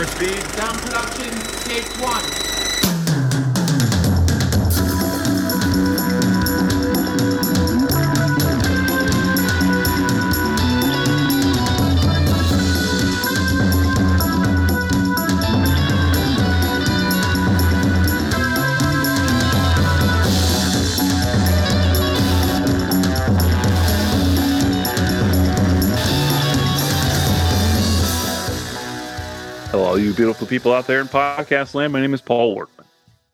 Proceed. Sound production, take one. Beautiful people out there in podcast land. My name is Paul Workman,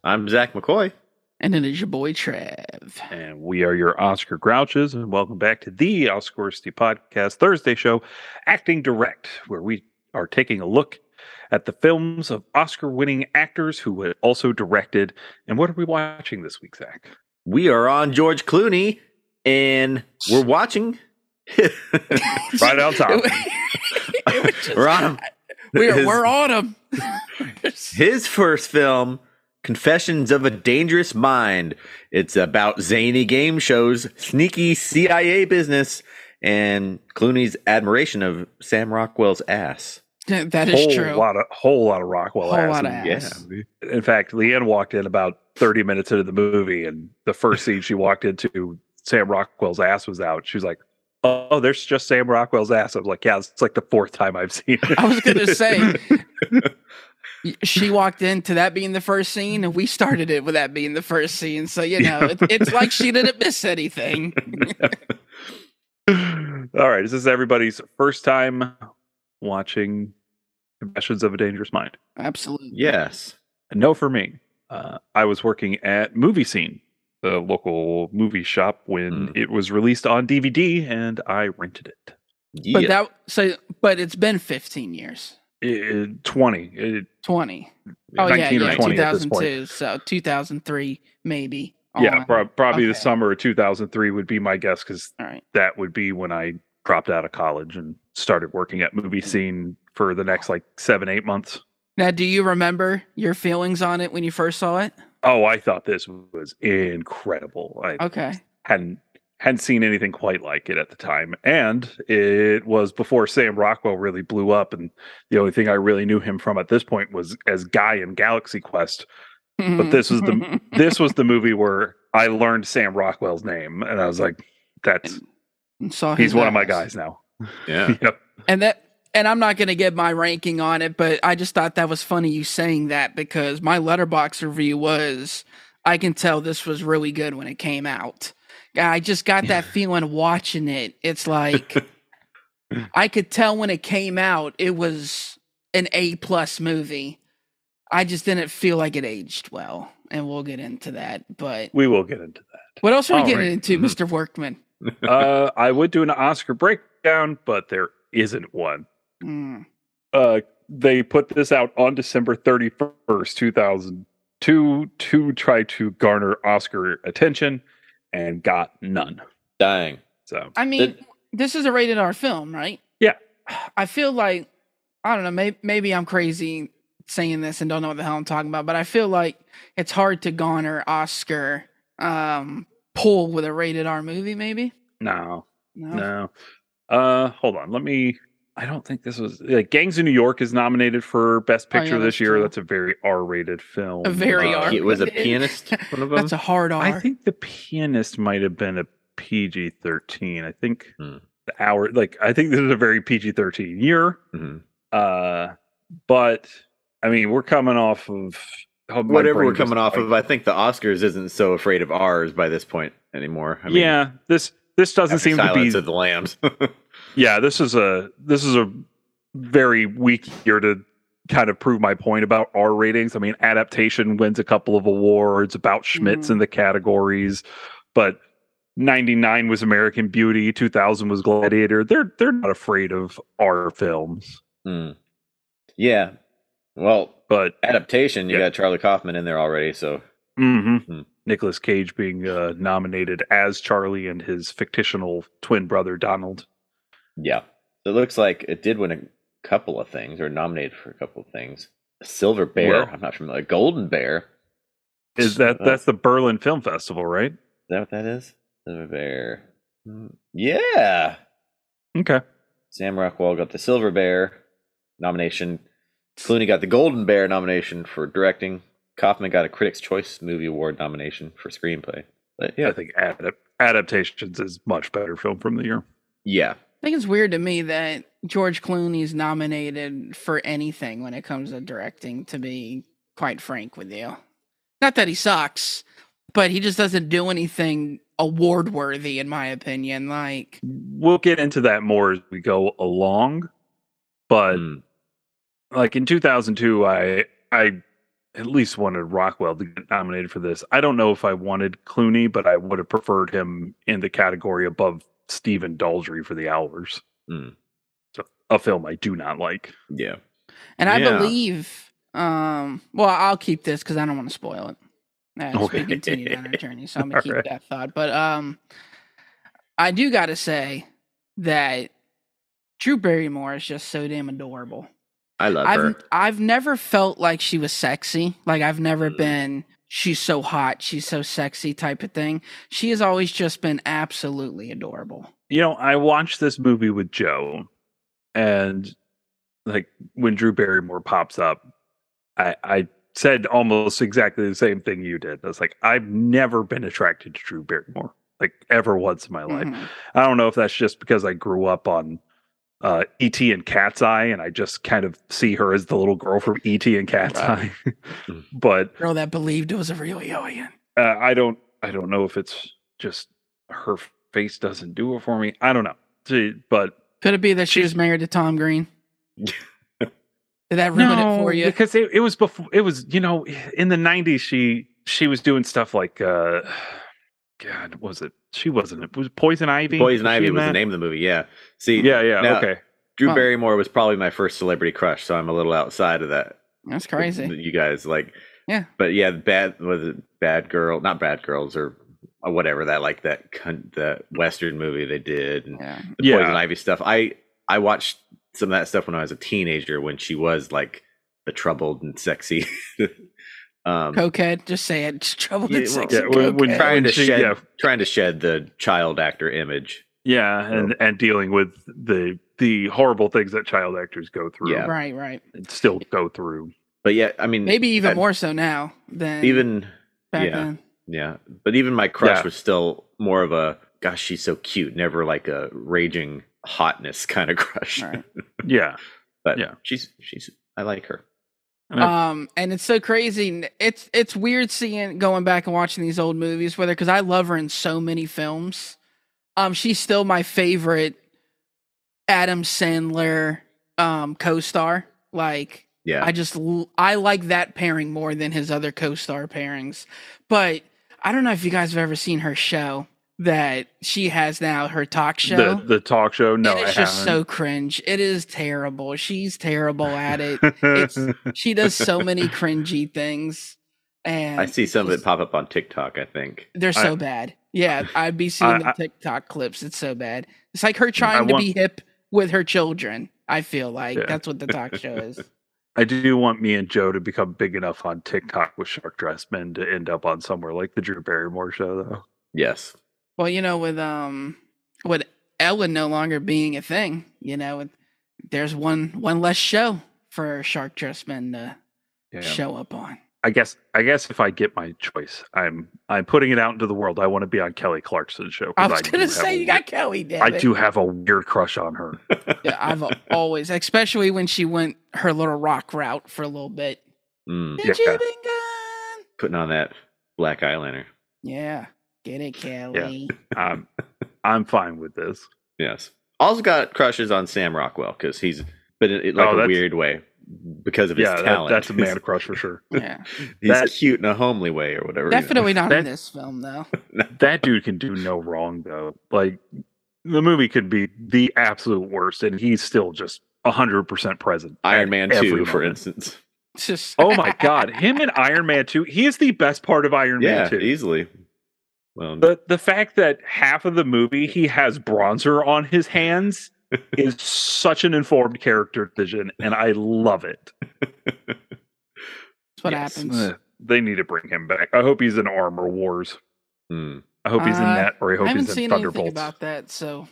I'm Zach McCoy. And it is your boy Trev. and we are your Oscar Grouches. And welcome back to the Oscarsty Podcast Thursday show, Acting Direct, where we are taking a look at the films of Oscar winning actors who had also directed. And what are we watching this week, Zach? We are on George Clooney, and we're watching. Right on top. Just- we're on him. We're, his, we're on him. his first film, Confessions of a Dangerous Mind. It's about zany game shows, sneaky CIA business, and Clooney's admiration of Sam Rockwell's ass. that is whole true. lot of whole lot of Rockwell Whole ass. lot of in- ass. Yeah. In fact, Leanne walked in about 30 minutes into the movie, and the first scene she walked into, Sam Rockwell's ass was out. She was like, Oh, there's just Sam Rockwell's ass. I was like, Yeah, it's like the fourth time I've seen it. I was gonna say she walked into that being the first scene, and we started it with that being the first scene. So you know, it, it's like she didn't miss anything. All right. Is this everybody's first time watching Confessions of a Dangerous Mind? Absolutely. Yes. No, for me. Uh, I was working at Movie Scene, the local movie shop, when Mm. it was released on DVD, and I rented it. Yeah. But that so, but it's been 15 years. It, uh, 20. It, 20. Oh yeah, yeah, 20 at this point. 2002. So 2003, maybe. Yeah, on. prob- probably the summer of 2003 would be my guess because All right. that would be when I dropped out of college and started working at Movie mm-hmm. Scene for the next like seven, eight months. Now, do you remember your feelings on it when you first saw it? Oh, I thought this was incredible. I Okay. hadn't hadn't seen anything quite like it at the time, and it was before Sam Rockwell really blew up. And the only thing I really knew him from at this point was as Guy in Galaxy Quest. But this was the this was the movie where I learned Sam Rockwell's name, and I was like, "That's saw he's his one of my guys now." yeah. yep. And that and I'm not going to give my ranking on it, but I just thought that was funny you saying that because my Letterboxd review was I can tell this was really good when it came out. I just got that feeling watching it. It's like I could tell when it came out it was an A plus movie. I just didn't feel like it aged well, and we'll get into that. But We will get into that. what else are we All getting right. into, Mr. Workman? uh, I would do an Oscar breakdown, but there isn't one. Hmm. uh, they put this out on December 31st, 2002 to try to garner Oscar attention and got none. Dang. So, I mean, this is a rated R film, right? Yeah. I feel like I don't know. Maybe maybe I'm crazy saying this and don't know what the hell I'm talking about, but I feel like it's hard to garner Oscar um, pull with a rated R movie. Maybe no, no. no. Uh, hold on. Let me. I don't think this was like Gangs of New York is nominated for Best Oh, yeah, Picture this year. true. That's a very R-rated film. A very Uh, R- He was a pianist. One of them. That's a hard R. I think the pianist might have been a PG thirteen. I think Hmm. the hour, like I think this is a very PG thirteen year. Mhm. Uh, but I mean, we're coming off of oh, Whatever we're coming off like- of, I think the Oscars isn't so afraid of ours by this point anymore. I mean, yeah, this this doesn't after seem to Silence be. of the Lambs. yeah, this is a this is a very weak year to kind of prove my point about R ratings. I mean, adaptation wins a couple of awards About Schmidt Mhm. in the categories, but 99 was American Beauty, 2000 was Gladiator. They're they're not afraid of R films. Hmm. Yeah. Well, But adaptation, you Yeah. got Charlie Kaufman in there already, so mhm. Hmm. Nicolas Cage being uh, nominated as Charlie and his fictional twin brother Donald. Yeah. It looks like it did win a couple of things or nominated for a couple of things. Silver Bear, Well- I'm not familiar. Golden Bear. Is that that's the Berlin Film Festival, right? Is that what that is? Silver Bear. Hmm. Yeah. Okay. Sam Rockwell got the Silver Bear nomination. Clooney got the Golden Bear nomination for directing. Kaufman got a Critics' Choice Movie Award nomination for screenplay. But yeah, I think adap- adaptations is much better film from the year. yeah, I think it's weird to me that George Clooney's nominated for anything when it comes to directing, to be quite frank with you. Not that he sucks, but he just doesn't do anything award worthy, in my opinion. Like, We'll get into that more as we go along. But Mm. like in 2002, I I at least wanted Rockwell to get nominated for this. I don't know if I wanted Clooney, but I would have preferred him in the category above Stephen Daldry for The Hours, Mm. a film I do not like. yeah. and I Yeah. believe, um, well, I'll keep this because I don't want to spoil it. As we Okay. continue down our journey, so I'm gonna keep Alright. that thought. But um, I do got to say that Drew Barrymore is just so damn adorable. I love I've her. I've never felt like she was sexy. Like I've never Mm. been she's so hot, she's so sexy type of thing. She has always just been absolutely adorable. You know, I watched this movie with Joe, and like when Drew Barrymore pops up, I, I said almost exactly the same thing you did. I was like, I've never been attracted to Drew Barrymore, like ever once in my life. Mhm. I don't know if that's just because I grew up on uh, E.T. and Cat's Eye, and I just kind of see her as the little girl from E.T. and Cat's Right. Eye. but Girl that believed it was a real alien. uh, I don't, I don't know if it's just her face doesn't do it for me. I don't know. See, But Could it be that she was married to Tom Green? Did that ruin it for you? because it, it was before. It was you know in the '90s. She she was doing stuff like. uh God, was it? She wasn't. It was Poison Ivy. Poison Was Ivy in was the name of the movie. Yeah. See, Yeah, yeah. Now- okay. Drew Huh. Barrymore was probably my first celebrity crush, so I'm a little outside of that. That's crazy. You guys like, Yeah. But yeah, bad was it Bad Girl? Not Bad Girls or, or whatever that like that con- that Western movie they did and Yeah. the Yeah. Poison Ivy stuff. I I watched some of that stuff when I was a teenager when she was like the troubled and sexy. um, Cokehead, just say it. Just trouble Yeah, and well, sex yeah, when- when trying to she- shed yeah. trying to shed the child actor image. Yeah, and and dealing with the the horrible things that child actors go through. Yeah. Right, right. and still go through. But yeah, I mean, Maybe even I- more so now than even back yeah. then. Yeah, but even my crush Yeah. was still more of a gosh, she's so cute, never like a raging hotness kind of crush. Right. Yeah, But Yeah. she's she's I like her. Um, and it's so crazy. It's it's weird seeing going back and watching these old movies with her because I love her in so many films. Um, she's still my favorite Adam Sandler um co-star. Like Yeah, I just l- I like that pairing more than his other co-star pairings. But I don't know if you guys have ever seen her show that she has now, her talk show. the the talk show. No, it's just so haven't. cringe. It is terrible. She's terrible at it. it's- She does so many cringy things, and I see some of it pop up on TikTok. I think. They're so I- bad. Yeah, I'd be seeing I- the I- TikTok clips. It's so bad. It's like her trying to want- be hip with her children. I feel like Yeah. that's what the talk show is. I do want me and Joe to become big enough on TikTok with Shark Dress Men to end up on somewhere like the Drew Barrymore show, though. Yes. Well, you know, with um, with Ellen no longer being a thing, you know, with, there's one one less show for Shark Dress Men to Yeah. show up on. I guess I guess if I get my choice, I'm I'm putting it out into the world. I want to be on Kelly Clarkson's show. I was do gonna have say a you got Kelly. Damn I it. do have a weird crush on her. Yeah, I've always, especially when she went her little rock route for a little bit. Mm, Yeah. you been gone? putting on that black eyeliner. Yeah, get it, Kelly. I'm I'm fine with this. Yes. Also got crushes on Sam Rockwell because he's, but in, in like Oh, a weird way because of his Yeah, that, talent. that's a man crush for sure. Yeah, he's that- cute in a homely way or whatever. you know. definitely not in this film though. That dude can do no wrong though. Like the movie could be the absolute worst, and he's still just hundred percent present. Iron Man every Two, for instance. Just Oh my god, him and Iron Man 2, he is the best part of Iron Yeah, Man 2. easily. Well, The the fact that half of the movie he has bronzer on his hands is such an informed character decision, and I love it. That's what Yes. happens. Ugh, they need to bring him back. I hope he's in Armor Wars. hmm. I hope he's in Uh, that, or I I hope haven't he's in seen anything Thunderbolts. about that, so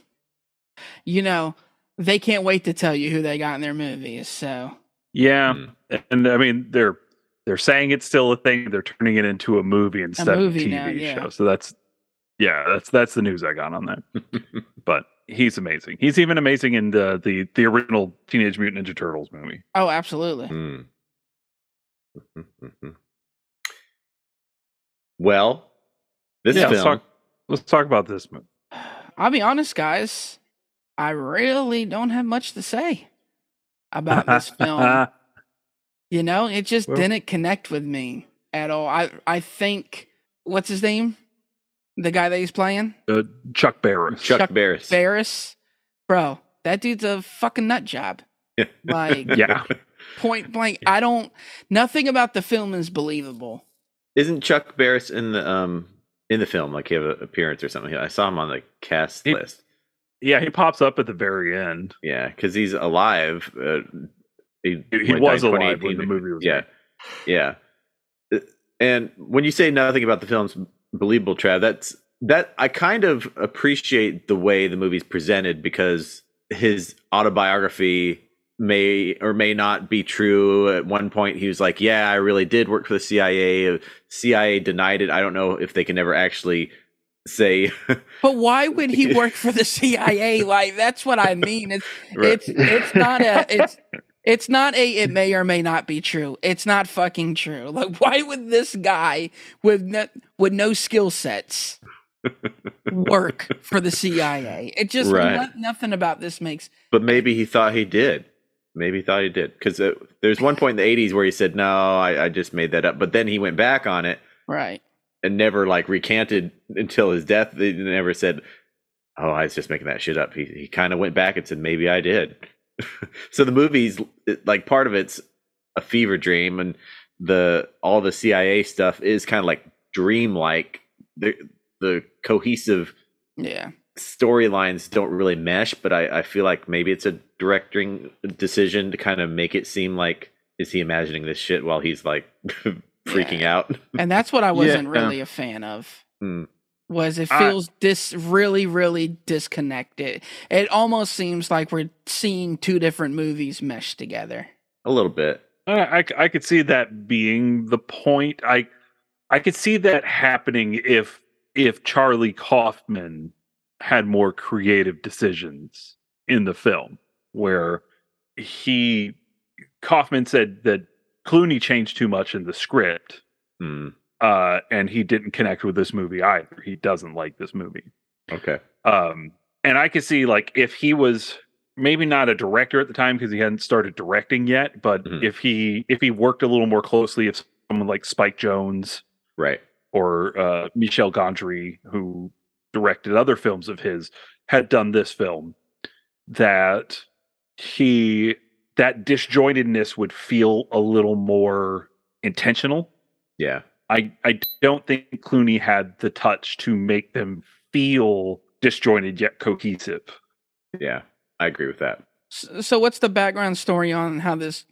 you know they can't wait to tell you who they got in their movies. So Yeah, Hmm. and I mean they're they're saying it's still a thing. They're turning it into a movie instead movie of a TV now, yeah. show. So that's yeah, that's that's the news I got on that. but he's amazing. He's even amazing in the the the original Teenage Mutant Ninja Turtles movie. Oh, absolutely. Hmm. well, this yeah, let's film. talk. Let's talk about this movie. I'll be honest, guys. I really don't have much to say about this film. You know, it just Well- didn't connect with me at all. I I think what's his name? The guy that he's playing? Uh, Chuck Barris. Chuck, Chuck Barris. Ferris. Bro, that dude's a fucking nut job. Like Yeah. point blank. I don't nothing about the film is believable. Isn't Chuck Barris in the um in the film? Like he have an appearance or something? I saw him on the cast He- list. Yeah, he pops up at the very end. Yeah, because he's alive. Uh, he He, he was in alive when the movie was Yeah, yeah. Uh, And when you say nothing about the film's believable, Trav, that's that I kind of appreciate the way the movie's presented because his autobiography may or may not be true. At one point, he was like, "Yeah, I really did work for the CIA." CIA denied it. I don't know if they can ever actually say But why would he work for the CIA? Like that's what I mean. It's Right. it's it's not a it's it's not a it may or may not be true. It's not fucking true. Like why would this guy with no, with no skill sets work for the CIA? It just Right. no- nothing about this makes But maybe he thought he did. Maybe he thought he did. Because uh, there's one point in the 80s where he said, no, I, I just made that up. But then he went back on it right. and never like recanted until his death. They never said, oh, I was just making that shit up. He, he kind of went back and said, maybe I did. so the movie's like part of it's a fever dream and the all the CIA stuff is kind of like dreamlike. The, the cohesive Yeah. storylines don't really mesh, but I, I feel like maybe it's a directing decision to kind of make it seem like is he imagining this shit while he's like freaking Yeah. out? And that's what I wasn't Yeah. really a fan of. Hmm. Was it I- feels dis really really disconnected. It almost seems like we're seeing two different movies meshed together. A little bit. I, I, I could see that being the point. I I could see that happening if if Charlie Kaufman had more creative decisions in the film, where he Kaufman said that Clooney changed too much in the script, Hmm. Uh, and he didn't connect with this movie either. He doesn't like this movie. Okay. Um, and I could see like if he was maybe not a director at the time because he hadn't started directing yet, but Mhm. if he if he worked a little more closely, if someone like Spike Jonze Right. or uh, Michel Gondry, who directed other films of his, had done this film, that he that disjointedness would feel a little more intentional. Yeah. I I don't think Clooney had the touch to make them feel disjointed yet cohesive. Yeah. I agree with that. So, so what's the background story on how this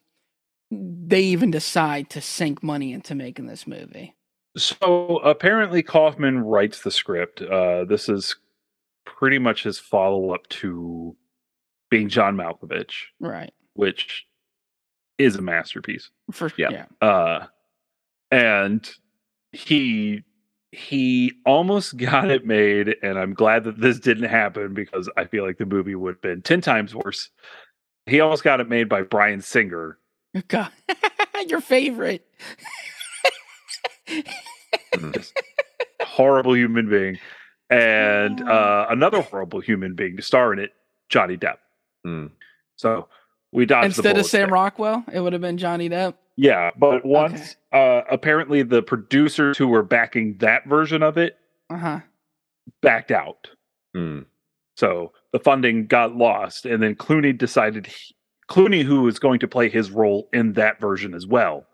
they even decide to sink money into making this movie? So apparently Kaufman writes the script. Uh, this is pretty much his follow up to being John Malkovich, Right. which is a masterpiece. For Yeah. yeah. Uh, and he he almost got it made, and I'm glad that this didn't happen because I feel like the movie would have been ten times worse. He almost got it made by Bryan Singer, God. Your favorite. horrible human being, and uh, another horrible human being to star in it, Johnny Depp. Hmm. So we dodged the Instead of Sam there. Rockwell, it would have been Johnny Depp. Yeah, but once uh, apparently the producers who were backing that version of it Uh huh. backed out. Hmm. So the funding got lost, and then Clooney decided he, Clooney, who was going to play his role in that version as well,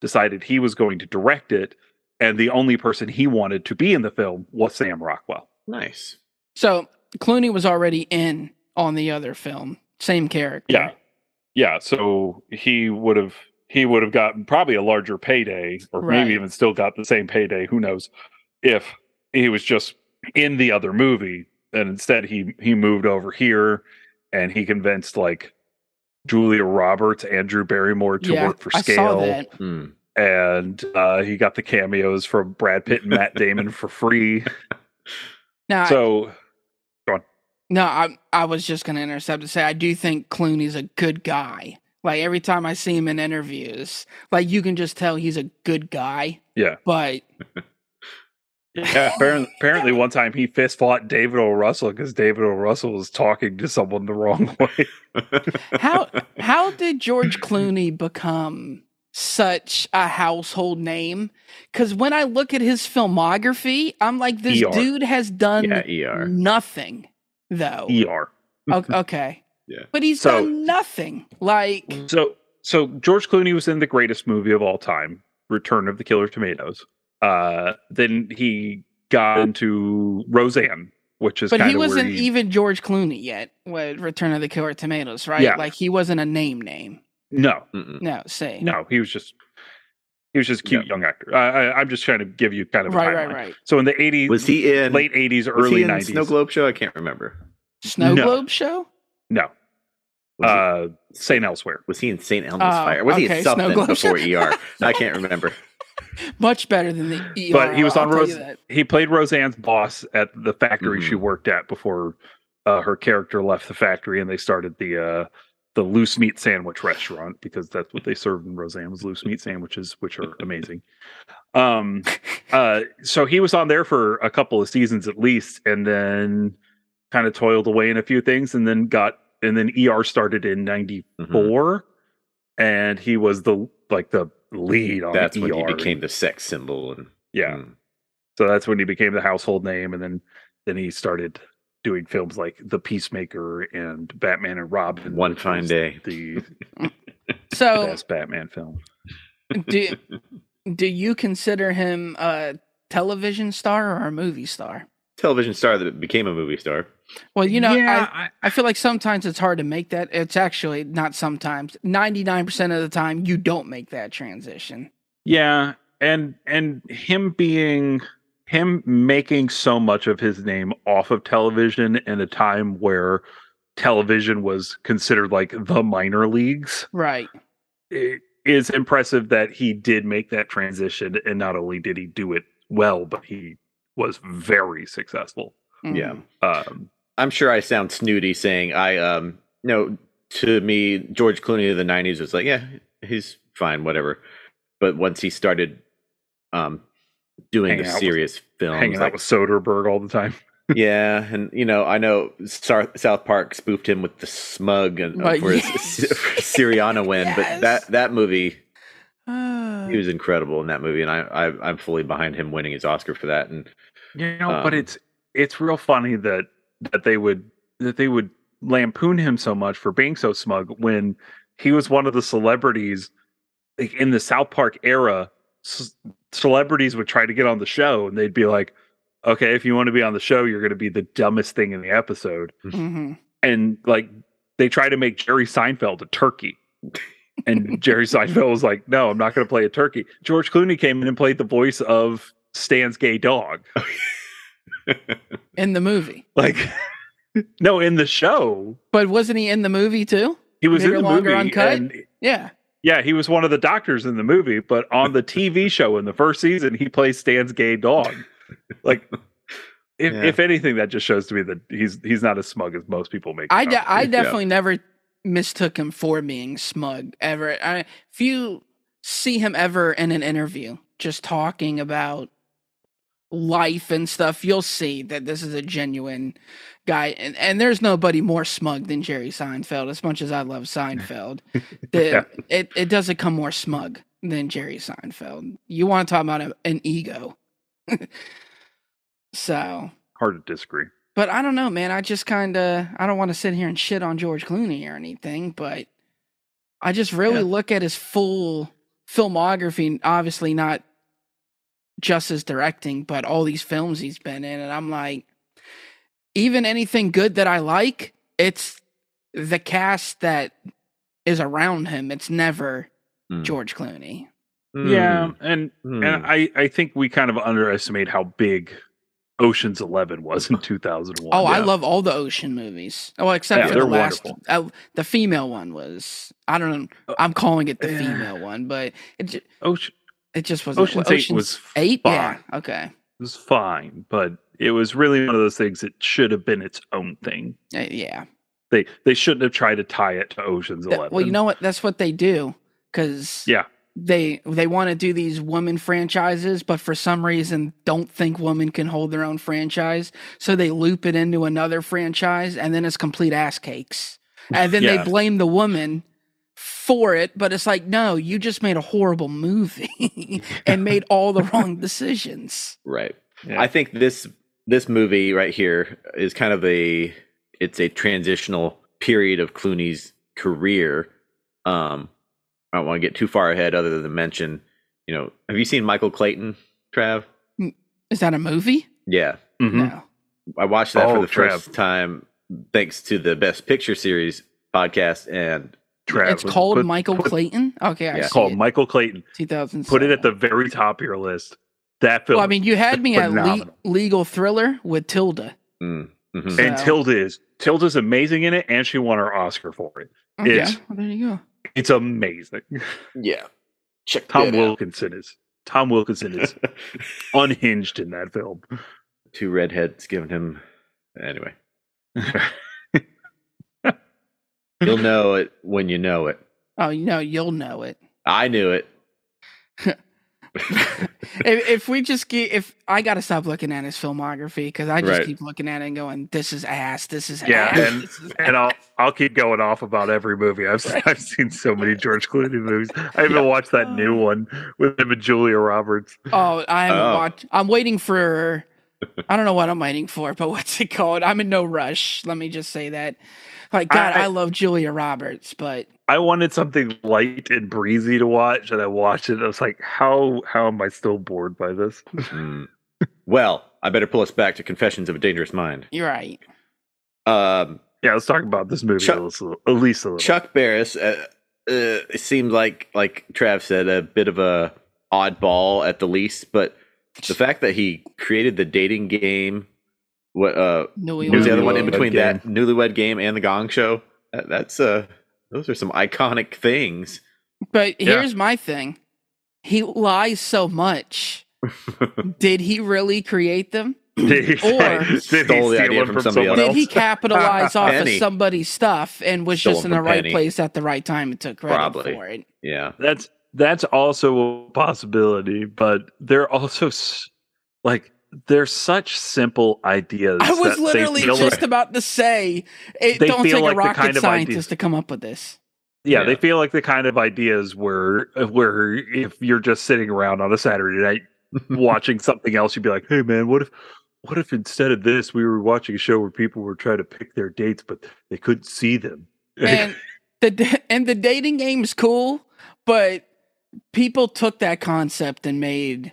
decided he was going to direct it, and the only person he wanted to be in the film was Sam Rockwell. Nice. So Clooney was already in on the other film, same character. Yeah, yeah. So he would have he would have gotten probably a larger payday, or Right. maybe even still got the same payday. Who knows? If he was just in the other movie, and instead he he moved over here, and he convinced like Julia Roberts, and Drew Barrymore to yeah, work for I saw Scale, that. Hmm. and uh, he got the cameos from Brad Pitt and Matt Damon for free. Now, So no, I I was just gonna intercept to say I do think Clooney's a good guy. Like every time I see him in interviews, like you can just tell he's a good guy. Yeah. But yeah, apparently, apparently one time he fist fought David O. Russell because David O. Russell was talking to someone the wrong way. how how did George Clooney become such a household name? Because when I look at his filmography, I'm like, this ER. dude has done yeah, ER. nothing, though. ER. Okay, Yeah. but he's So- done nothing. Like, So so George Clooney was in the greatest movie of all time, Return of the Killer Tomatoes. Uh, then he got into Roseanne, which is but he wasn't where he, even George Clooney yet with Return of the Killer Tomatoes, right? Yeah. Like he wasn't a name name. no Mm-mm. No, say no he was just he was just a cute young actor. I, I, I'm just trying to give you kind of a Right, right, right. So in the 80s, Was he in late 80s, was early he in 90s? Snow Globe Show? I can't remember. Snow No. Globe show. No, Was, uh, St. Elsewhere. was he in St. Elmo's Oh, Fire? Was he in something before ER? I can't remember. Much better than the ER. But he was I'll on tell Rose. He played Roseanne's boss at the factory she Mhm. worked at before uh, her character left the factory, and they started the uh, the loose meat sandwich restaurant because that's what they served in Roseanne was loose meat sandwiches, which are amazing. Um, uh, so he was on there for a couple of seasons at least, and then kind of toiled away in a few things, and then got and then ER started in '94, Mhm. and he was the like the lead on That's ER. when he became the sex symbol. And yeah. mm. So that's when he became the household name, and then then he started doing films like The Peacemaker and Batman and Robin. One Fine Day. the So best Batman film. do do you consider him a television star or a movie star? television star that became a movie star. Well, you know, yeah, I, I, I feel like sometimes it's hard to make that. It's actually not sometimes. 99% of the time, you don't make that transition. yeah, and and him being him making so much of his name off of television in a time where television was considered like the minor leagues Right. it is impressive that he did make that transition and not only did he do it well but he was very successful Yeah. Mhm. um I'm sure I sound snooty saying I um no to me George Clooney of the 90s was like yeah he's fine whatever but once he started um doing Hanging the out with- serious films hanging like, out with Soderbergh all the time yeah and you know I know Star- South Park spoofed him with the smug and uh, But for his yes. for Syriana win Yes. but that that movie Uh, he was incredible in that movie and I, I I'm fully behind him winning his Oscar for that and you know but Um, it's it's real funny that that they would that they would lampoon him so much for being so smug when he was one of the celebrities like in the South Park era c- celebrities would try to get on the show and they'd be like okay if you want to be on the show you're going to be the dumbest thing in the episode mhm. and like they try to make Jerry Seinfeld a turkey. And Jerry Seinfeld was like, "No, I'm not going to play a turkey." George Clooney came in and played the voice of Stan's gay dog. In the movie. Like, no, in the show, But wasn't he in the movie too? he was Bigger, in the longer, movie. uncut? and- Yeah. yeah, he was one of the doctors in the movie, but on the TV show in the first season, he plays Stan's gay dog. Like, if, Yeah. if anything, that just shows to me that he's he's not as smug as most people make. I, de- to be. I Yeah. definitely never mistook him for being smug ever. I, if you see him ever in an interview just talking about life and stuff, you'll see that this is a genuine guy. And, and there's nobody more smug than Jerry Seinfeld, as much as I love Seinfeld. The, Yeah. it, it doesn't come more smug than Jerry Seinfeld. You want to talk about a, an ego. so. hard to disagree. But I don't know, man. I just kind of I don't want to sit here and shit on George Clooney or anything, but I just really Yeah. look at his full filmography, obviously not just as directing, but all these films he's been in and I'm like even anything good that I like, it's the cast that is around him. It's never Mm. George Clooney. Yeah, Mm. and Mm. and I I think we kind of underestimate how big Ocean's Eleven was in 2001. Oh, I love all the ocean movies. Oh, except Yeah, for the last, wonderful. uh, the female one was. I don't know. Uh, I'm calling it the female one, but it Ocean it just wasn't. Ocean's what, Eight was eight. Yeah. fine. Okay. It was fine, but it was really one of those things that should have been its own thing. Uh, yeah. They they shouldn't have tried to tie it to Ocean's Th- Eleven. well, you know what? That's what they do because Yeah. they they want to do these woman franchises, but for some reason don't think women can hold their own franchise, so they loop it into another franchise, and then it's complete ass cakes, and then Yeah. they blame the woman for it. But it's like, no, you just made a horrible movie and made all the wrong decisions. Right. Yeah. I think this this movie right here is kind of a it's a transitional period of Clooney's career. Um, I don't want to get too far ahead, other than to mention, you know, have you seen Michael Clayton, Trav? Is that a movie? Yeah, Mhm. No. I watched that Oh, for the Trav. first time thanks to the Best Picture series podcast, and Trav, it's called put- Michael put- Clayton. Okay, I Yeah. see Called it. Michael Clayton. 2000. Put it at the very top of your list. That film. Well, I mean, you had me at le- legal thriller with Tilda. mm, mhm. So- and Tilda is Tilda's amazing in it, and she won her Oscar for it. Okay, It's- well, there you go. It's amazing. yeah, check Tom that out. Wilkinson is Tom Wilkinson is unhinged in that film. Two redheads giving him anyway. You'll know it when you know it. Oh, you know, you'll know it. I knew it. if, if we just get, if I got to stop looking at his filmography because I just Right. keep looking at it and going, "This is ass. This is Yeah, ass. and- is and I'll I'll keep going off about every movie. I've I've seen so many George Clooney movies. I even watched that new um. one with him and Julia Roberts. Oh, I haven't Oh. watched. I'm waiting for. I don't know what I'm waiting for, but what's it called? I'm in no rush. Let me just say that. Like God, I, I- love Julia Roberts, but I wanted something light and breezy to watch, and I watched it. I was like, how how am I still bored by this? Mm. Well, I better pull us back to Confessions of a Dangerous Mind. you're right. Um, Yeah, let's talk about this movie Chuck- a little, at least a little. Chuck Barris, uh, uh, it seemed like, like Trav said, a bit of a oddball at the least. But the fact that he created the dating game, what uh, Newly what was the other one in between Game. that Newlywed Game and the Gong Show? That, that's uh, those are some iconic things. But Yeah. here's my thing. He lies so much. Did he really create them? Did he, Or- did Stole the idea from from somebody else. Did he capitalize off of somebody's stuff and was just in the right Penny. place at the right time and took credit Probably. for it? yeah, That's that's also a possibility, but they're also like they're such simple ideas. I was that they literally feel just like- about to say it They don't feel take like a rocket kind of scientist ideas- to come up with this. yeah, Yeah. they feel like the kind of ideas where where if you're just sitting around on a Saturday night watching something else, you'd be like, "Hey, man, what if?" What if instead of this, we were watching a show where people were trying to pick their dates, but they couldn't see them? And the and the dating game is cool, but people took that concept and made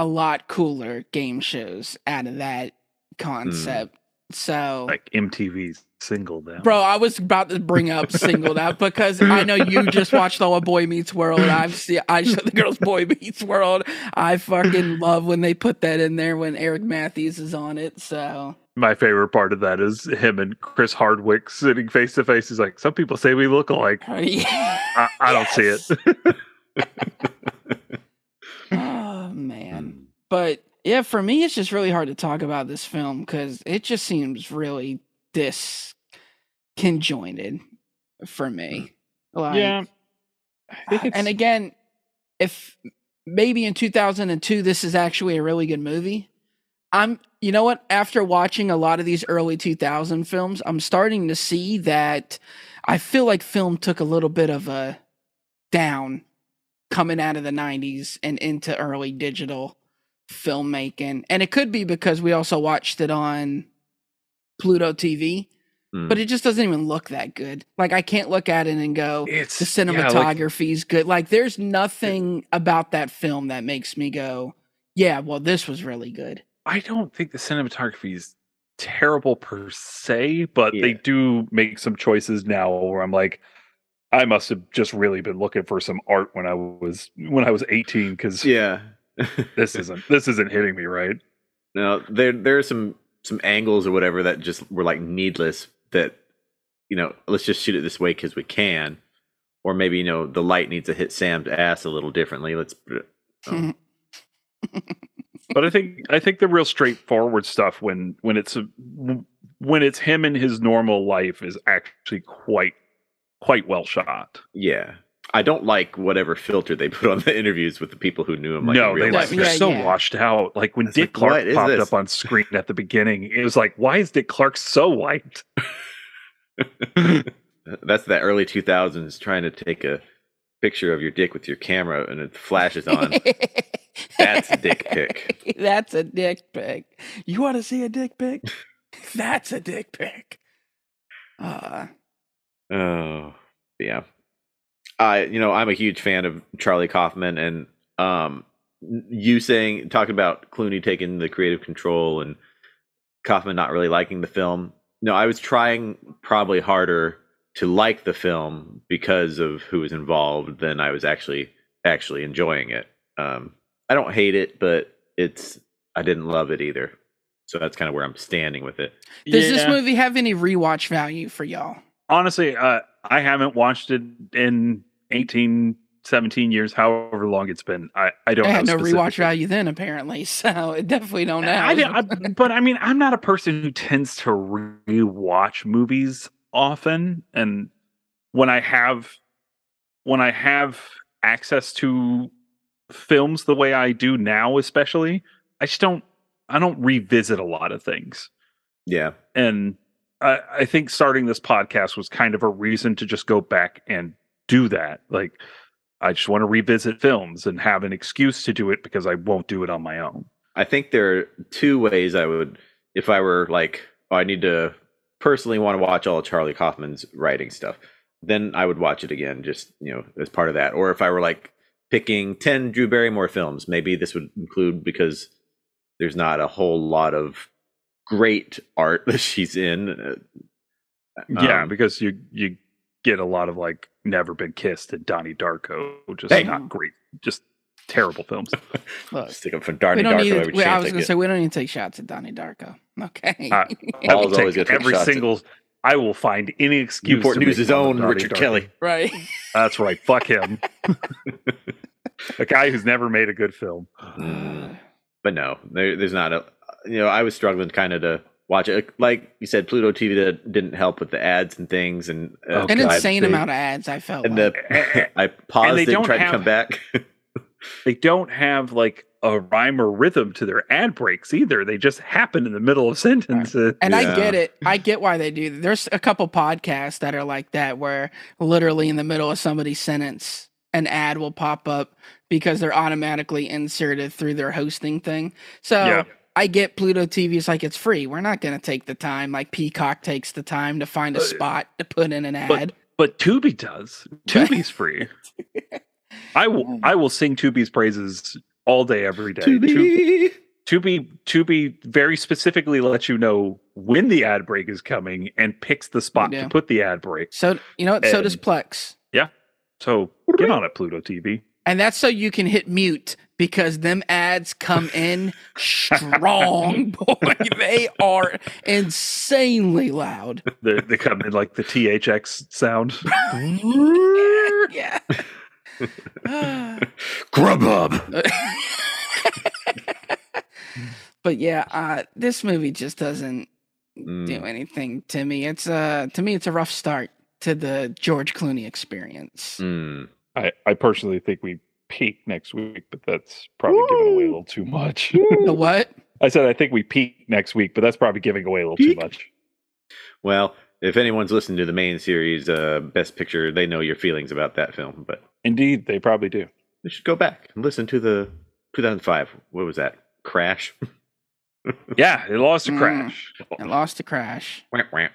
a lot cooler game shows out of that concept. So like MTV's Singled Out. Bro, I was about to bring up singled out because I know you just watched all of Boy Meets World. I've seen I showed the girls Boy Meets World. I fucking love when they put that in there when Eric Matthews is on it. So My favorite part of that is him and Chris Hardwick sitting face to face. He's like, "Some people say we look alike. yeah. I, I don't see it." oh man. Hmm. But yeah, for me it's just really hard to talk about this film because it just seems really disconjointed for me. Hmm. Like I think it's, and again, if maybe in 2002 this is actually a really good movie, I'm you know what? After watching a lot of these early 2000 films, I'm starting to see that I feel like film took a little bit of a down coming out of the 90s and into early digital filmmaking. And it could be because we also watched it on Pluto TV, Mm. but it just doesn't even look that good. Like I can't look at it and go, it's the yeah, like, cinematography's good. Like there's nothing about that film that makes me go, yeah, well, this was really good. I don't think the cinematography is terrible per se, but they do make some choices now where I'm like, I must have just really been looking for some art when I was when I was 18 because yeah. this isn't this isn't hitting me right. No, there there are some some angles or whatever that just were like needless. That you know, let's just shoot it this way because we can, or maybe you know the light needs to hit Sam's ass a little differently. Let's. Um, but I think I think the real straightforward stuff when when it's a, when it's him in his normal life is actually quite quite well shot. yeah, I don't like whatever filter they put on the interviews with the people who knew him. Like no, in real they, life. they're Yeah, so yeah. washed out. Like when Dick like, Clark popped this? up on screen at the beginning, it was like, why is Dick Clark so white? That's that early two thousands trying to take a picture of your dick with your camera and it flashes on. That's a dick pic. That's a dick pic. You want to see a dick pic? That's a dick pic. Uh, Oh, yeah. I, you know, I'm a huge fan of Charlie Kaufman, and um, you saying talking about Clooney taking the creative control and Kaufman not really liking the film. No, I was trying probably harder to like the film because of who was involved than I was actually actually enjoying it. Um, I don't hate it, but it's I didn't love it either. So that's kind of where I'm standing with it. does this movie have any rewatch value for y'all? Honestly, uh, I haven't watched it in 18, 17 years, however long it's been. I, I don't It had know no rewatch value then, apparently. So it definitely don't now. I, didn't- I- but I mean, I'm not a person who tends to rewatch movies often, and when I have, when I have access to films the way I do now, especially, I just don't, I don't revisit a lot of things, Yeah. and I, I think starting this podcast was kind of a reason to just go back and do that. Like, I just want to revisit films and have an excuse to do it because I won't do it on my own. I think there are two ways I would, if I were like, oh, I need to personally want to watch all Charlie Kaufman's writing stuff, then I would watch it again, just you know, as part of that. Or if I were like picking ten Drew Barrymore films, maybe this would include because there's not a whole lot of great art that she's in. Uh, Yeah, um, because you you get a lot of like Never Been Kissed and Donnie Darko, just Hey. not great, just terrible films. Look, stick up for we Darko need. every we- I was gonna say we don't need to take shots at Donnie Darko. Okay. Uh, I will take gonna take every shots at- single. I will find any excuse. Newport to News' make fun of own Donnie Richard Darko. Kelly. right. That's right. Fuck him. a guy who's never made a good film. Mm. but no, there, there's not a. You know, I was struggling kind of to watch it. Like you said, Pluto TV that didn't help with the ads and things, and uh, An God, insane they- amount of ads. I felt. and like. the I paused they it and don't tried to come back. They don't have like a rhyme or rhythm to their ad breaks either. They just happen in the middle of sentences. And I get it. I get why they do. that. There's a couple podcasts that are like that, where literally in the middle of somebody's sentence, an ad will pop up because they're automatically inserted through their hosting thing. So Yeah. I get Pluto TV is like it's free. We're not going to take the time like Peacock takes the time to find a Uh, spot to put in an ad. But Tubi does. Tubi's free. I will I will sing Tubi's praises all day, every day. to Tu- be. Tubi Tubi very specifically lets you know when the ad break is coming and picks the spot to put the ad break. So you know what? So does Plex. Yeah. So get on it, Pluto TV. And that's so you can hit mute because them ads come in strong, boy. They are insanely loud. They, they come in like the THX sound. Yeah. Grubhub. but yeah, uh, this movie just doesn't Mm. do anything to me. It's uh to me it's a rough start to the George Clooney experience. Mm. I, I personally think we peak next week, but that's probably giving away a little too much. The what? I said I think we peak next week, but that's probably giving away a little too much. Well, if anyone's listened to the main series, uh, Best Picture, they know your feelings about that film, but Indeed, they probably do. they should go back and listen to the 2005. What was that? Crash. Yeah, it lost a Mm. crash. It lost a Crash. Wah, wah.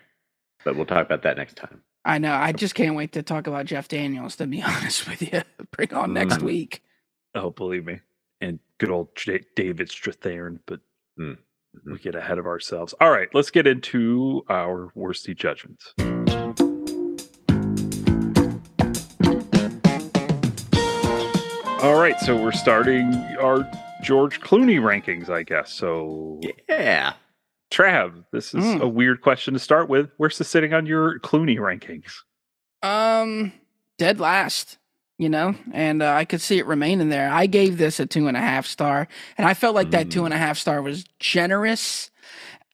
But we'll talk about that next time. I know. I just can't wait to talk about Jeff Daniels. To be honest with you, bring on next Mm. week. Oh, believe me. And good old J- David Strathairn, but Mm. we get ahead of ourselves. All right, let's get into our worsty judgments. All right, so we're starting our George Clooney rankings, I guess. So, Yeah. Trav, this is Mm. a weird question to start with. Where's the sitting on your Clooney rankings? Um, dead last, you know, and uh, I could see it remaining there. I gave this a two and a half star, and I felt like that two Mm. and a half star was generous.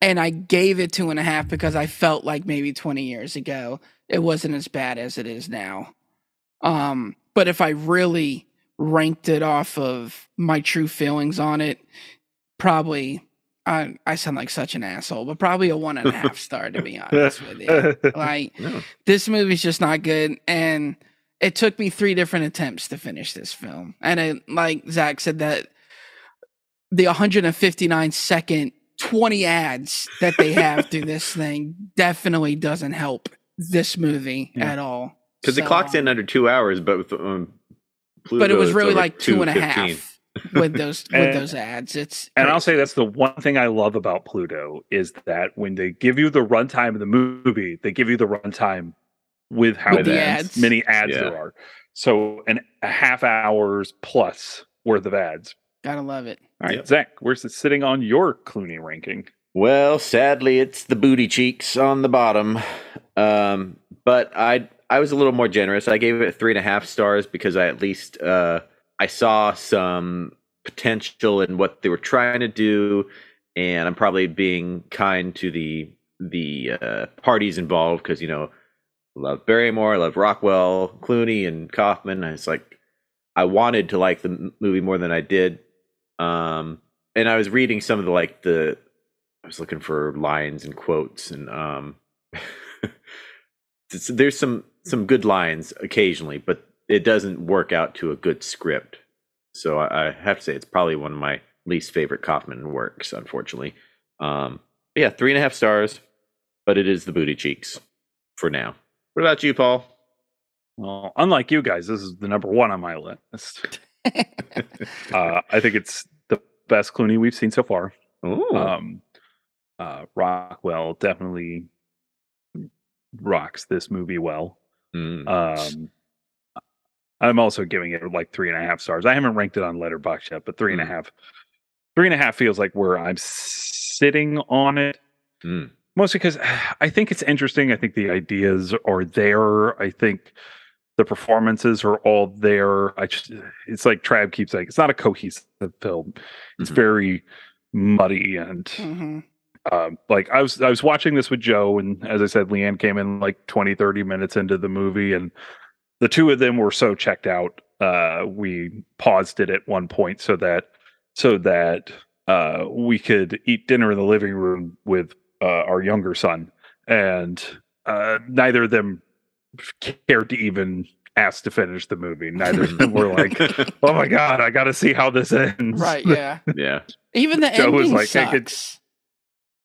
And I gave it two and a half because I felt like maybe 20 years ago it wasn't as bad as it is now. Um, but if I really ranked it off of my true feelings on it, probably I I sound like such an asshole, but probably a one and a half star to be honest with you. Like No. this movie's just not good and it took me three different attempts to finish this film and it, like zach said that the 159 second 20 ads that they have through this thing definitely doesn't help this movie Yeah. at all Because it So- clocks in under two hours, but with um, Pluto, but it was really like two and a half with those with those ads it's And I'll say that's the one thing I love about Pluto is that when they give you the runtime of the movie, they give you the runtime with how With the many ads. many ads Yeah. there are. So an a half hours plus worth of ads. gotta love it All right, Yep. Zach, where's it sitting on your Clooney ranking? Well, sadly, it's the booty cheeks on the bottom. Um, but I I was a little more generous. I gave it three and a half stars because I at least uh, I saw some potential in what they were trying to do, and I'm probably being kind to the the uh, parties involved because you know I love Barrymore, I love Rockwell, Clooney, and Kaufman. It's like I wanted to like the movie more than I did. Um, and I was reading some of the like the I was looking for lines and quotes and um there's some some good lines occasionally, but it doesn't work out to a good script. So I, I have to say it's probably one of my least favorite Kaufman works, unfortunately. Um yeah, three and a half stars, but it is the booty cheeks for now. What about you, Paul? Well, unlike you guys, this is the number one on my list. uh, I think it's the best Clooney we've seen so far. Um, uh, Rockwell definitely rocks this movie well. mm. Um, I'm also giving it like three and a half stars. I haven't ranked it on Letterboxd yet, but three and a Mm. half, three and a half feels like where I'm sitting on it. Mm. Mostly because I think it's interesting. I think the ideas are there. I think the performances are all there. I just, it's like Trav keeps saying, it's not a cohesive film. It's Mhm. very muddy and Mhm. um, like I was I was watching this with Joe, and as I said, Leanne came in like 20, 30 minutes into the movie, and the two of them were so checked out. Uh, we paused it at one point so that so that uh, we could eat dinner in the living room with uh, our younger son, and uh, neither of them cared to even ask to finish the movie. Neither of them were like, "Oh my god, I got to see how this ends." right yeah yeah. Even the Joe was ending like, "I could- sucks.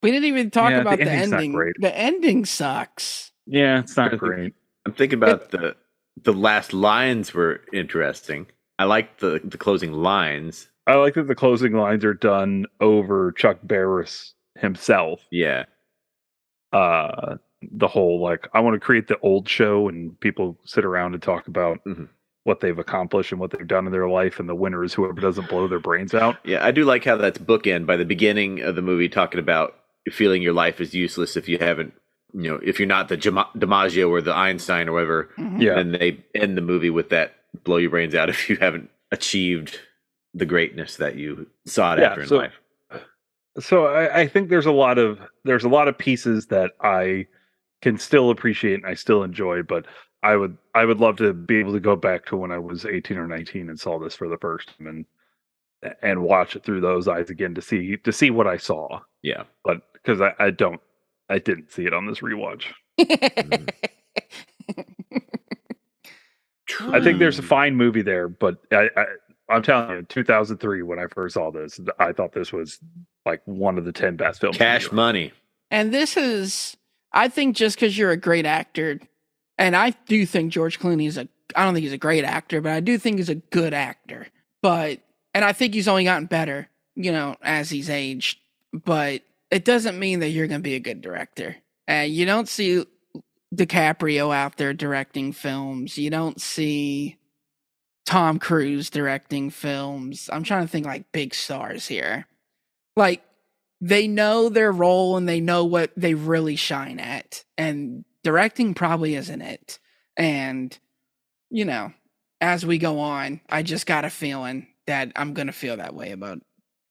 We didn't even talk Yeah, about the, ending's not ending. The ending sucks. yeah, it's not great. I'm thinking about the the last lines were interesting. I like the the closing lines. I like that the closing lines are done over Chuck Barris himself. Yeah. Uh the whole like I want to create the old show and people sit around and talk about Mhm. what they've accomplished and what they've done in their life and the winner is whoever doesn't blow their brains out. Yeah, I do like how that's bookend by the beginning of the movie talking about feeling your life is useless if you haven't, you know, if you're not the Jama- DiMaggio or the Einstein or whatever. Mhm. Yeah. And they end the movie with that blow your brains out if you haven't achieved the greatness that you sought Yeah, after in so- life. So I, I think there's a lot of there's a lot of pieces that I can still appreciate and I still enjoy, but I would I would love to be able to go back to when I was 18 or 19 and saw this for the first time and and watch it through those eyes again to see to see what I saw. Yeah. But because I, I don't I didn't see it on this rewatch. Mm. I think there's a fine movie there, but I, I I'm telling you, 2003 when I first saw this, I thought this was like one of the 10 best films. Cash year. money. and this is, I think, just because you're a great actor, and I do think George Clooney is a, I don't think he's a great actor, but I do think he's a good actor. But, and I think he's only gotten better, you know, as he's aged. But it doesn't mean that you're going to be a good director. And you don't see DiCaprio out there directing films. You don't see Tom Cruise directing films. I'm trying to think like big stars here. Like they know their role and they know what they really shine at. And directing probably isn't it. And you know, as we go on, I just got a feeling that I'm going to feel that way about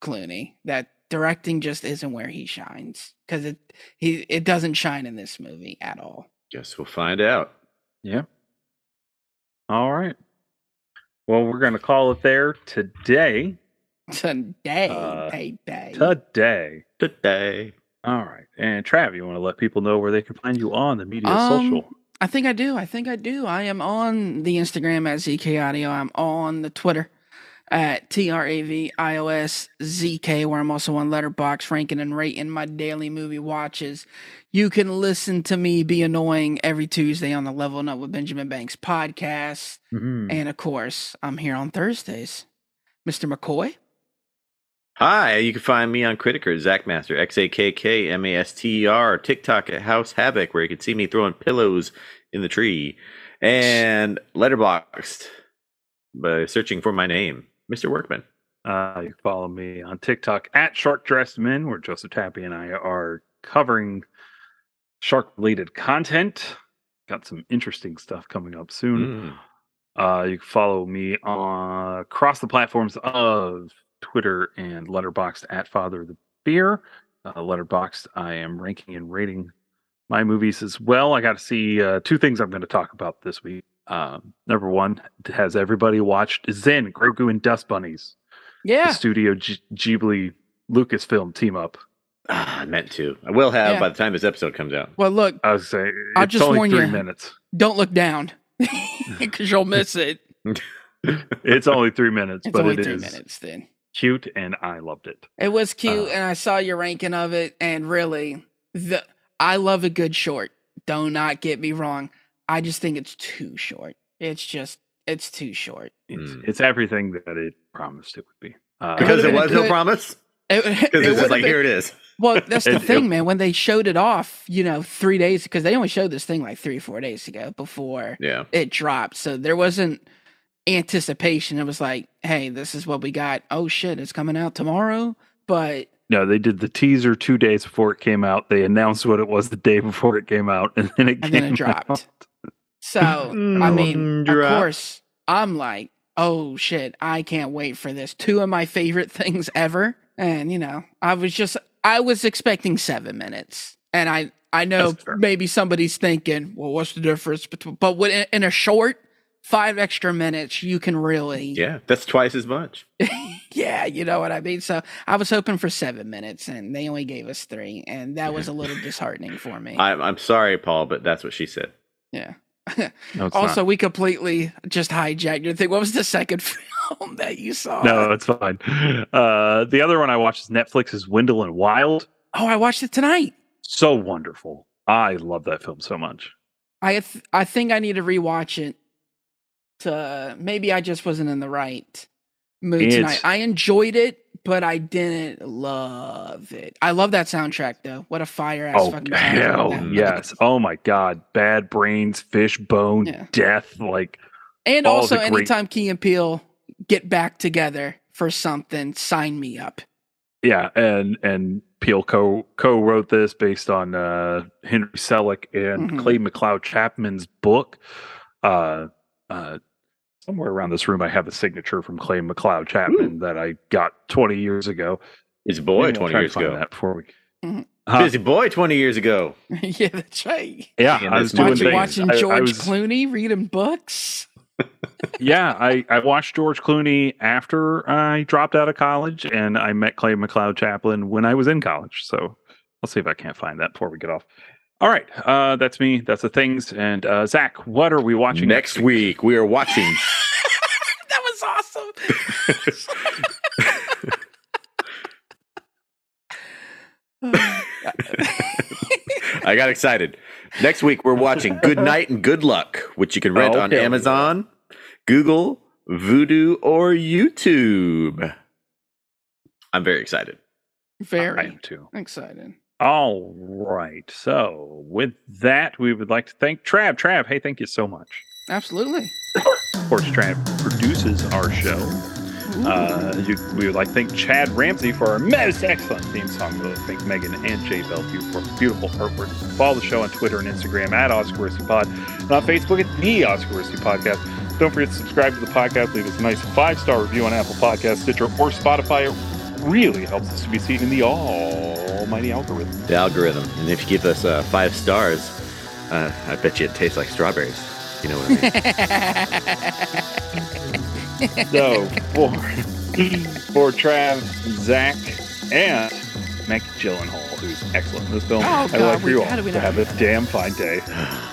Clooney. That directing just isn't where he shines cuz it he it doesn't shine in this movie at all. Guess we'll find out. Yeah. All right. Well, we're going to call it there today. Today, Uh, day, day. Today. Today. All right. And Trav, you want to let people know where they can find you on the media Um, social? I think I do. I think I do. I am on the Instagram at ZK Audio. I'm on the Twitter at TRAVIOS ZK, where I'm also on Letterboxd, ranking and rating my daily movie watches. You can listen to me be annoying every Tuesday on the Level Up with Benjamin Banks podcast. Mhm. And of course, I'm here on Thursdays. Mr. McCoy? Hi, you can find me on Criticker, Zach Master, X A K K M A S T E R, TikTok at House Havoc, where you can see me throwing pillows in the tree, and Letterboxd by searching for my name, Mr. Workman. Uh, you can follow me on TikTok at Shark Dressed Men, where Joseph Tappy and I are covering shark related content. Got some interesting stuff coming up soon. Mm. Uh, you can follow me on across the platforms of Twitter and Letterboxd at Father of the Beer. Uh, Letterboxd, I am ranking and rating my movies as well. I got to see uh, two things I'm going to talk about this week. Um, number one, has everybody watched Zen, Grogu, and Dust Bunnies? Yeah. The Studio G- Ghibli Lucasfilm team up. Ah, I meant to. I will have Yeah. by the time this episode comes out. Well, look, I was saying, I'll it's just only warn three you. minutes. don't look down because you'll miss it. It's only three minutes, but It's but only it three is minutes then. cute, and I loved it. It was cute, Uh, and I saw your ranking of it, and really, the I love a good short. Don't not get me wrong. I just think it's too short. It's just it's too short. It's, Mm. it's everything that it promised it would be. Uh, Because would've there been was no promise. It, Because it it's just would've like been- here it is. Well, that's the thing, man. When they showed it off, you know, three days because they only showed this thing like three or four days ago before Yeah. it dropped. So there wasn't anticipation. It was like, hey, this is what we got. Oh shit, it's coming out tomorrow. But no, they did the teaser two days before it came out. They announced what it was the day before it came out, and then it and came then it dropped. out. So mm, I mean, of course, I'm like, oh shit, I can't wait for this. Two of my favorite things ever, and you know, I was just, I was expecting seven minutes, and I, I know maybe somebody's thinking, well, what's the difference between? But when, in a short five extra minutes, you can really, Yeah, that's twice as much. yeah, you know what I mean. So I was hoping for seven minutes, and they only gave us three, and that was a little disheartening for me. I'm, I'm sorry, Paul, but that's what she said. yeah. No, Also, not. we completely just hijacked your thing. What was the second film that you saw? no, it's fine. Uh, the other one I watched is Netflix's Wendell and Wild. Oh, I watched it tonight. So wonderful. I love that film so much. I th- I think I need to rewatch it. To maybe I just wasn't in the right mood It's- tonight. I enjoyed it, but I didn't love it. I love that soundtrack though. What a fire ass Oh fucking hell yes! Oh my god! Bad brains, fishbone, Yeah. death. Like And also, great- anytime Key and Peele get back together for something, sign me up. yeah, and and Peele co co wrote this based on uh, Henry Selick and Mhm. Clay McLeod Chapman's book. Uh, uh, somewhere around this room, I have a signature from Clay McLeod Chapman that I got 20 years ago. His boy, Maybe I'll 20 try to years ago. That before we. Mhm. Huh? Busy boy, 20 years ago. yeah, that's right. Yeah, Yeah, I was doing Watching- things. Watching I- I George was- Clooney reading books. yeah, I, I watched George Clooney after I dropped out of college, and I met Clay McLeod Chaplin when I was in college. So I'll see if I can't find that before we get off. All right, uh, that's me. That's the things. And uh, Zach, what are we watching Next week, we are watching. that was awesome. I got excited. Next week, we're watching Good Night and Good Luck, which you can rent Oh, on. Amazon, Google, Vudu, or YouTube. I'm very excited. I Very am too. excited. All right. So with that, we would like to thank Trav. Trav, hey, thank you so much. Absolutely. Of course, Trav produces our show. Uh, you, we would like to thank Chad Ramsey for our most excellent theme song. We would like to thank Megan and Jay Bellevue for beautiful artwork. Follow the show on Twitter and Instagram at Oscar Pod and on Facebook at the Oscar Podcast. Don't forget to subscribe to the podcast. Leave us a nice five star review on Apple Podcasts, Stitcher, or Spotify. It really helps us to be seen in the almighty algorithm. The algorithm. And if you give us uh, five stars, uh, I bet you it tastes like strawberries. You know what I mean? So for for Trav, Zach, and Maggie Gyllenhaal, who's excellent in this film, Oh, I'd God, like for we- you all how do we to have a damn fine day. Maggie